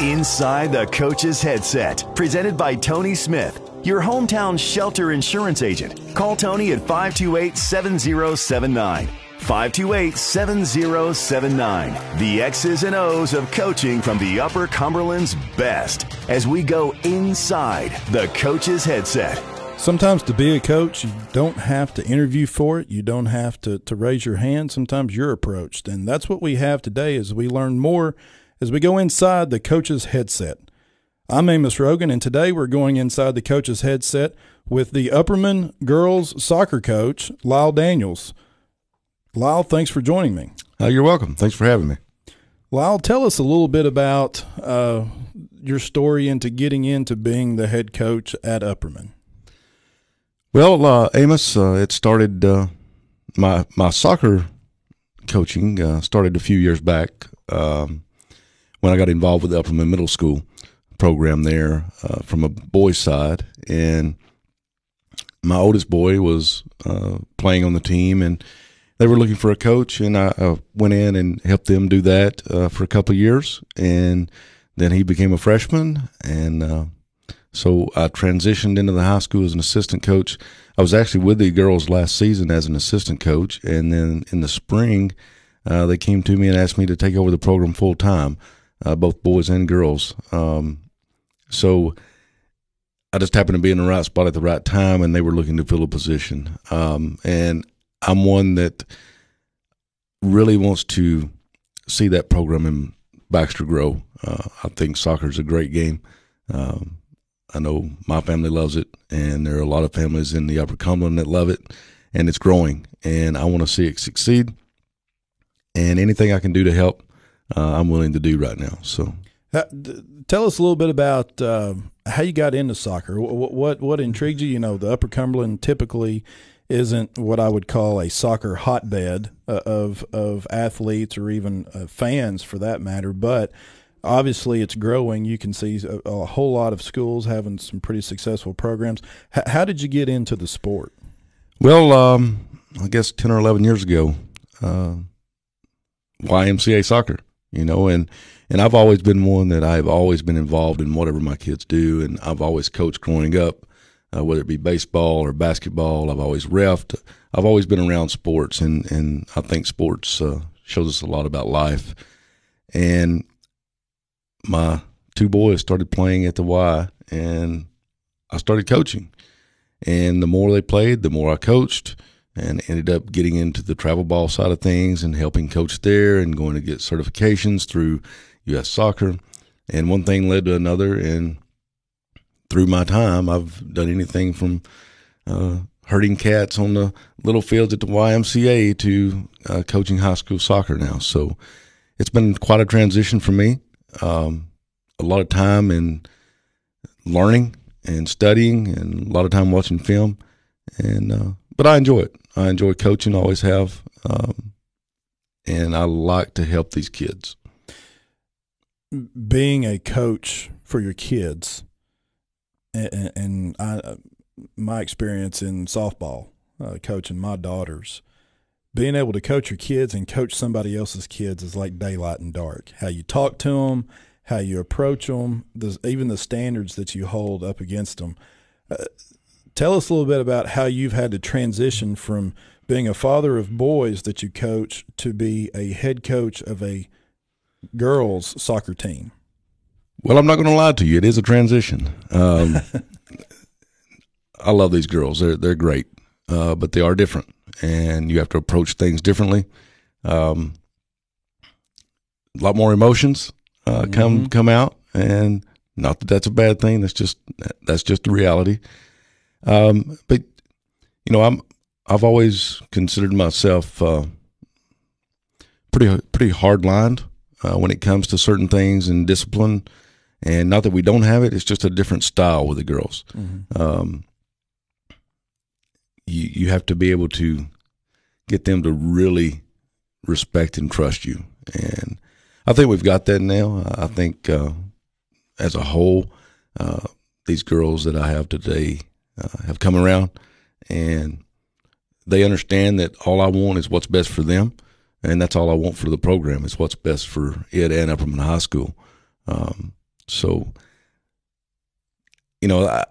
Inside the Coach's Headset, presented by Tony Smith, your hometown shelter insurance agent. Call Tony at 528 7079. 528 7079. The X's and O's of coaching from the Upper Cumberland's best as we go inside the Coach's Headset. Sometimes to be a coach, you don't have to interview for it. You don't have to, to raise your hand. Sometimes you're approached. And that's what we have today as we learn more as we go inside the coach's headset. I'm Amos Rogan, and today we're going inside the coach's headset with the Upperman girls soccer coach, Lyle Daniels. Lyle, thanks for joining me. Uh, you're welcome. Thanks for having me. Lyle, tell us a little bit about uh, your story into getting into being the head coach at Upperman. Well, uh, Amos, uh, it started uh, my my soccer coaching uh, started a few years back. Um, when I got involved with the Upperman Middle School program there uh, from a boys' side, and my oldest boy was uh, playing on the team, and they were looking for a coach, and I uh, went in and helped them do that uh, for a couple of years, and then he became a freshman, and uh, so I transitioned into the high school as an assistant coach. I was actually with the girls last season as an assistant coach, and then in the spring, uh, they came to me and asked me to take over the program full time uh, both boys and girls. Um, so I just happened to be in the right spot at the right time, and they were looking to fill a position. Um, and I'm one that really wants to see that program in Baxter grow. Uh, I think soccer is a great game. Um, I know my family loves it, and there are a lot of families in the Upper Cumberland that love it, and it's growing. And I want to see it succeed. And anything I can do to help uh, I'm willing to do right now. So, uh, tell us a little bit about uh, how you got into soccer. What, what what intrigued you? You know, the Upper Cumberland typically isn't what I would call a soccer hotbed uh, of of athletes or even uh, fans for that matter, but obviously it's growing. You can see a, a, whole lot of schools having some pretty successful programs. H- how did you get into the sport? Well, um, I guess ten or eleven years ago, uh, YMCA soccer you know, and and I've always been one that I've always been involved in whatever my kids do, and I've always coached growing up, uh, whether it be baseball or basketball. I've always refed. I've always been around sports, and and I think sports uh, shows us a lot about life. And my two boys started playing at the Y, and I started coaching. And the more they played, the more I coached and ended up getting into the travel ball side of things and helping coach there and going to get certifications through U.S. Soccer. And one thing led to another. And through my time, I've done anything from uh, herding cats on the little fields at the YMCA to uh, coaching high school soccer now. So it's been quite a transition for me. Um, a lot of time in learning and studying, and a lot of time watching film. And uh, but I enjoy it. I enjoy coaching, always have, um, and I like to help these kids. Being a coach for your kids, and, and I, my experience in softball, uh, coaching my daughters, being able to coach your kids and coach somebody else's kids is like daylight and dark. How you talk to them, how you approach them, even the standards that you hold up against them. Uh, Tell us a little bit about how you've had to transition from being a father of boys that you coach to be a head coach of a girls soccer team. Well, I'm not going to lie to you; it is a transition. Um, I love these girls; they're they're great, uh, but they are different, and you have to approach things differently. Um, a lot more emotions uh, mm-hmm. come come out, and not that that's a bad thing. That's just that's just the reality. Um, but you know, I'm I've always considered myself uh, pretty pretty hard lined uh, when it comes to certain things and discipline. And not that we don't have it; it's just a different style with the girls. Mm-hmm. Um, you you have to be able to get them to really respect and trust you, and I think we've got that now. I think uh, as a whole, uh, these girls that I have today uh, have come around and they understand that all I want is what's best for them, and that's all I want for the program is what's best for it and Upperman High School. Um, so, you know, I,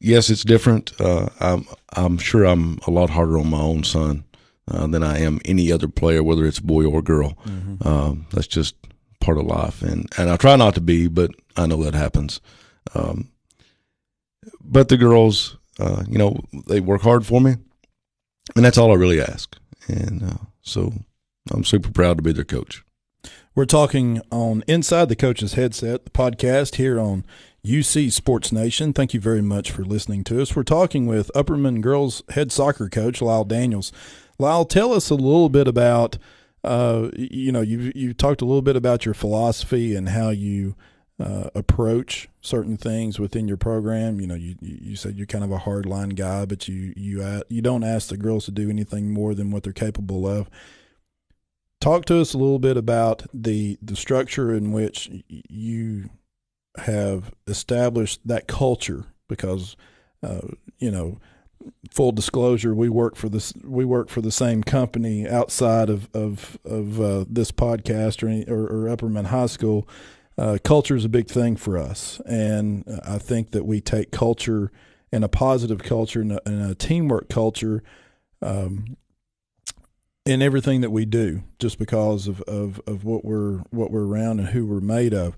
yes, it's different. Uh, I'm I'm sure I'm a lot harder on my own son uh, than I am any other player, whether it's boy or girl. Mm-hmm. Um, that's just part of life, and and I try not to be, but I know that happens. Um, but the girls, uh, you know, they work hard for me, and that's all I really ask. And uh, so I'm super proud to be their coach. We're talking on Inside the Coach's Headset, the podcast here on UC Sports Nation. Thank you very much for listening to us. We're talking with Upperman girls head soccer coach Lyle Daniels. Lyle, tell us a little bit about, uh, you know, you you talked a little bit about your philosophy and how you uh, approach certain things within your program. You know, you you said you're kind of a hardline guy, but you you you don't ask the girls to do anything more than what they're capable of. Talk to us a little bit about the the structure in which you have established that culture because uh, you know full disclosure, we work for this. We work for the same company outside of of of uh, this podcast or, any, or, or Upperman High School. Uh, culture is a big thing for us, and I think that we take culture and a positive culture and a, and a teamwork culture um, in everything that we do, just because of, of, of what we're what we're around and who we're made of.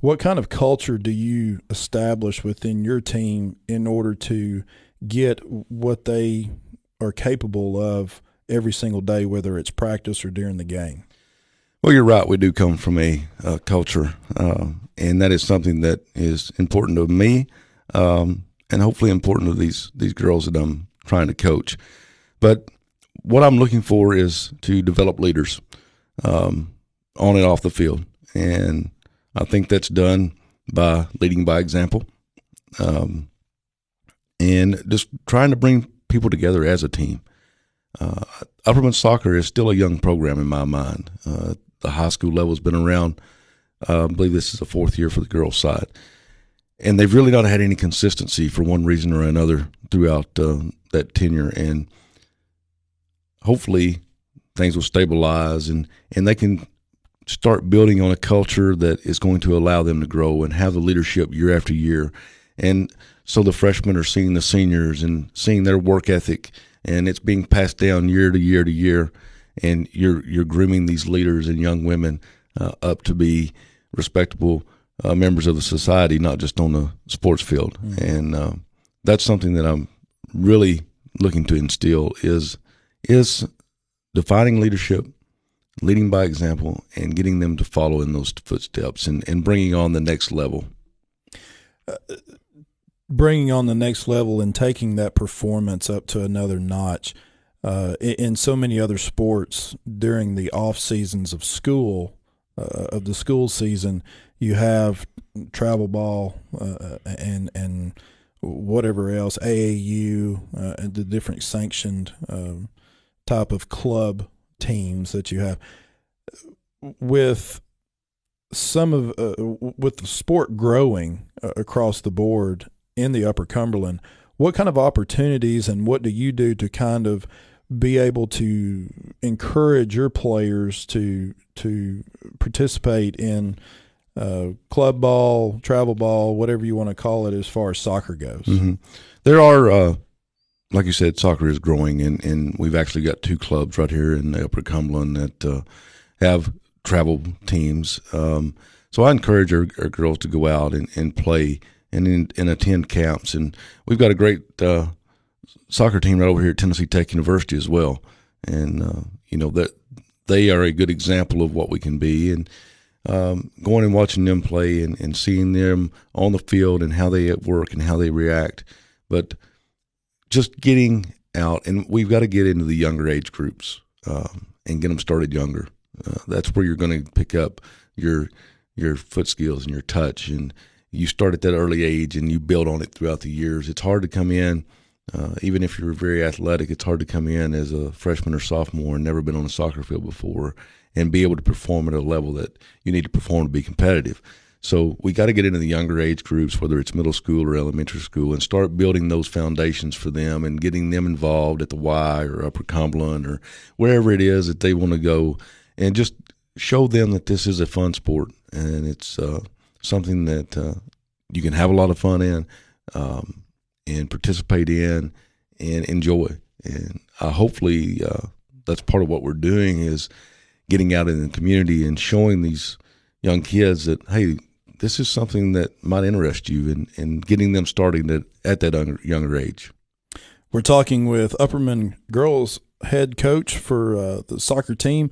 What kind of culture do you establish within your team in order to get what they are capable of every single day, whether it's practice or during the game. Well, you're right. We do come from a uh, culture, uh, and that is something that is important to me, um, and hopefully important to these these girls that I'm trying to coach. But what I'm looking for is to develop leaders um, on and off the field, and I think that's done by leading by example. Um, and just trying to bring people together as a team. Uh, Upperman soccer is still a young program in my mind. Uh, the high school level has been around. Uh, I believe this is the fourth year for the girls' side, and they've really not had any consistency for one reason or another throughout uh, that tenure. And hopefully, things will stabilize and and they can start building on a culture that is going to allow them to grow and have the leadership year after year. And so the freshmen are seeing the seniors and seeing their work ethic, and it's being passed down year to year to year. And you're you're grooming these leaders and young women uh, up to be respectable uh, members of the society, not just on the sports field. Mm-hmm. And uh, that's something that I'm really looking to instill is is defining leadership, leading by example, and getting them to follow in those footsteps, and, and bringing on the next level. Uh, bringing on the next level and taking that performance up to another notch. Uh, in so many other sports, during the off seasons of school, uh, of the school season, you have travel ball uh, and and whatever else, AAU, uh, and the different sanctioned um, type of club teams that you have. With some of uh, with the sport growing uh, across the board in the Upper Cumberland, what kind of opportunities and what do you do to kind of be able to encourage your players to to participate in uh, club ball, travel ball, whatever you want to call it, as far as soccer goes? Mm-hmm. There are, uh, like you said, soccer is growing, and, and we've actually got two clubs right here in the Upper Cumberland that uh, have travel teams. Um, so I encourage our, our, girls to go out and, and play and, in, and attend camps. And we've got a great uh, soccer team right over here at Tennessee Tech University as well. And uh, you know that they are a good example of what we can be. And um, going and watching them play and, and seeing them on the field and how they work and how they react, but just getting out and we've got to get into the younger age groups um, and get them started younger. Uh, that's where you're going to pick up your your foot skills and your touch and you start at that early age and you build on it throughout the years. It's hard to come in, uh, even if you're very athletic, it's hard to come in as a freshman or sophomore and never been on a soccer field before and be able to perform at a level that you need to perform to be competitive. So we got to get into the younger age groups, whether it's middle school or elementary school, and start building those foundations for them and getting them involved at the Y or Upper Cumberland or wherever it is that they want to go, and just show them that this is a fun sport and it's uh, something that uh, you can have a lot of fun in um, and participate in and enjoy. And uh, hopefully, uh, that's part of what we're doing is getting out in the community and showing these young kids that hey, this is something that might interest you, and, and getting them starting at, at that younger, younger age. We're talking with Upperman girls head coach for uh, the soccer team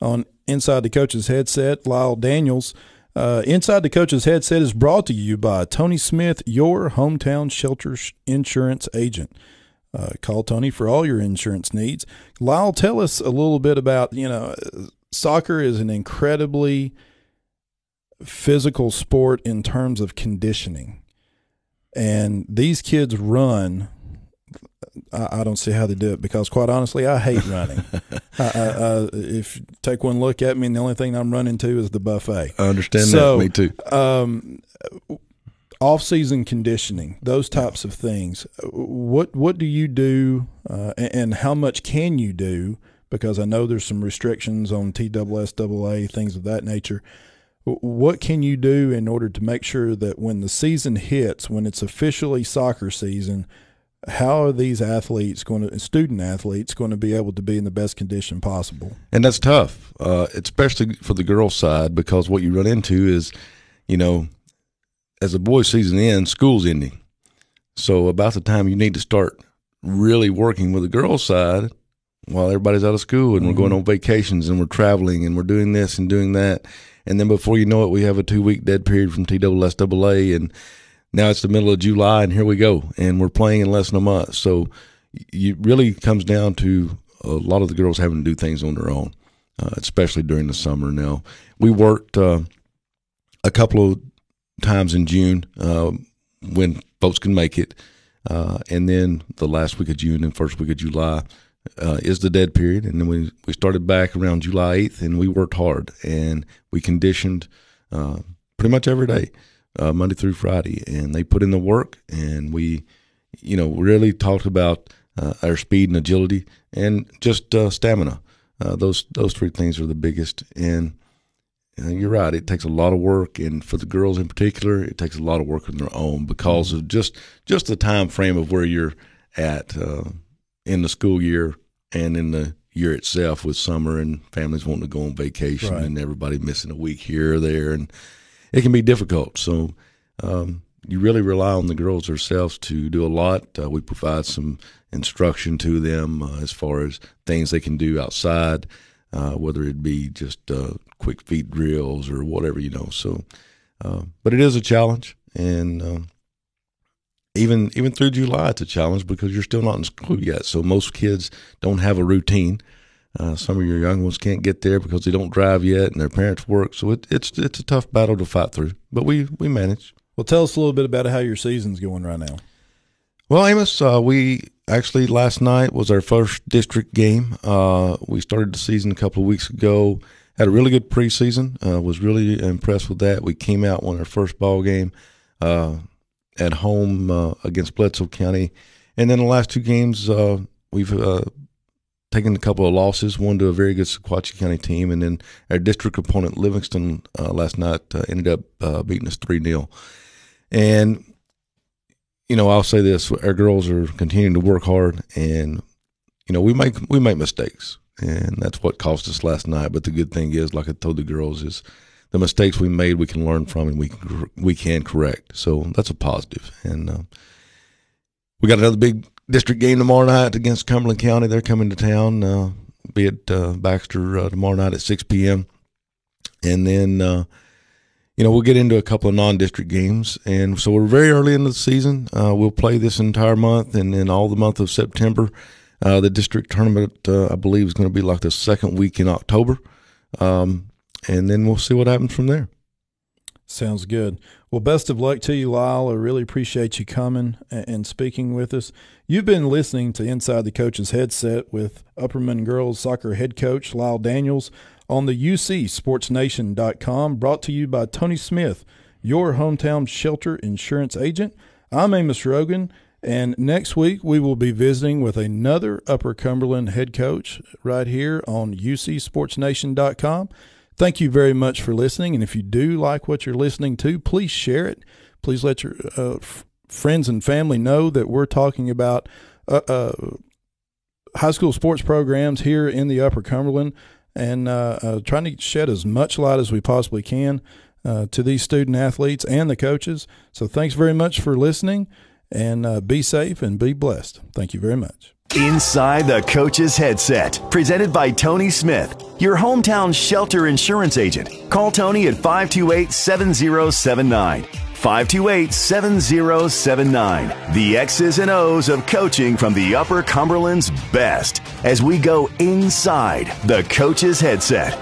on Inside the Coach's Headset, Lyle Daniels. Uh, Inside the Coach's Headset is brought to you by Tony Smith, your hometown shelter insurance agent. Uh, call Tony for all your insurance needs. Lyle, tell us a little bit about you know, soccer is an incredibly physical sport in terms of conditioning, and these kids run I, I, don't see how they do it because, quite honestly, I hate running. I, I, if you take one look at me, and the only thing I'm running to is the buffet. I understand so, that. Me too. Um, off-season conditioning, those types of things. What what do you do, uh, and, how much can you do? Because I know there's some restrictions on TSSAA, things of that nature. What can you do in order to make sure that when the season hits, when it's officially soccer season, how are these athletes going to student athletes going to be able to be in the best condition possible and that's tough uh, especially for the girls side because what you run into is you know as the boys season ends school's ending so about the time you need to start really working with the girls side while everybody's out of school and mm-hmm. we're going mm-hmm. on vacations and we're traveling and we're doing this and doing that and then before you know it we have a two week dead period from TSSAA and now it's the middle of July and here we go and we're playing in less than a month. So it really comes down to a lot of the girls having to do things on their own, uh, especially during the summer. Now we worked uh, a couple of times in June uh, when folks can make it, uh, and then the last week of June and first week of July. Uh, is the dead period, and then we we started back around July eighth, and we worked hard and we conditioned uh, pretty much every day uh, Monday through Friday, and they put in the work, and we, you know, really talked about uh, our speed and agility, and just uh, stamina. Uh, those those three things are the biggest, and you're right. It takes a lot of work, and for the girls in particular, it takes a lot of work on their own because of just just the time frame of where you're at uh, in the school year and in the year itself with summer and families wanting to go on vacation right. and everybody missing a week here or there and it can be difficult. So um, you really rely on the girls themselves to do a lot. Uh, we provide some instruction to them uh, as far as things they can do outside, uh, whether it be just uh, quick feet drills or whatever you know. So, uh, but it is a challenge, and um, even even through July, it's a challenge because you're still not in school yet. So most kids don't have a routine. Uh, some of your young ones can't get there because they don't drive yet, and their parents work. So it, it's it's a tough battle to fight through, but we we manage. Well, tell us a little bit about how your season's going right now. Well, Amos, uh, we actually last night was our first district game. Uh, we started the season a couple of weeks ago. Had a really good preseason. Uh, was really impressed with that. We came out won our first ball game uh, at home uh, against Bledsoe County, and then the last two games uh, we've taken a couple of losses, one to a very good Sequatchie County team, and then our district opponent Livingston uh, last night uh, ended up uh, beating us three 0 And you know, I'll say this: our girls are continuing to work hard, and you know, we make we make mistakes, and that's what cost us last night. But the good thing is, like I told the girls, is the mistakes we made we can learn from and we can, we can correct. So that's a positive, and uh, we got another big district game tomorrow night against Cumberland County. They're coming to town. Uh, be at uh, Baxter uh, tomorrow night at 6 p.m. And then, uh, you know, we'll get into a couple of non-district games, and so we're very early in the season. Uh, we'll play this entire month, and then all the month of September. Uh, the district tournament, I believe, is going to be like the second week in October, um, and then we'll see what happens from there. Sounds good. Well, best of luck to you, Lyle. I really appreciate you coming and speaking with us. You've been listening to Inside the Coach's Headset with Upperman Girls Soccer head coach Lyle Daniels on the UCSportsNation.com, brought to you by Tony Smith, your hometown shelter insurance agent. I'm Amos Rogan, and next week we will be visiting with another Upper Cumberland head coach right here on UCSportsNation.com. thank you very much for listening. And if you do like what you're listening to, please share it. Please let your uh, f- friends and family know that we're talking about uh, uh, high school sports programs here in the Upper Cumberland and uh, uh, trying to shed as much light as we possibly can uh, to these student athletes and the coaches. So thanks very much for listening and be safe and be blessed. Thank you very much. Inside the Coach's Headset, presented by Tony Smith, your hometown shelter insurance agent. Call Tony at 528 7079. 528 7079. The X's and O's of coaching from the Upper Cumberland's best as we go inside the Coach's Headset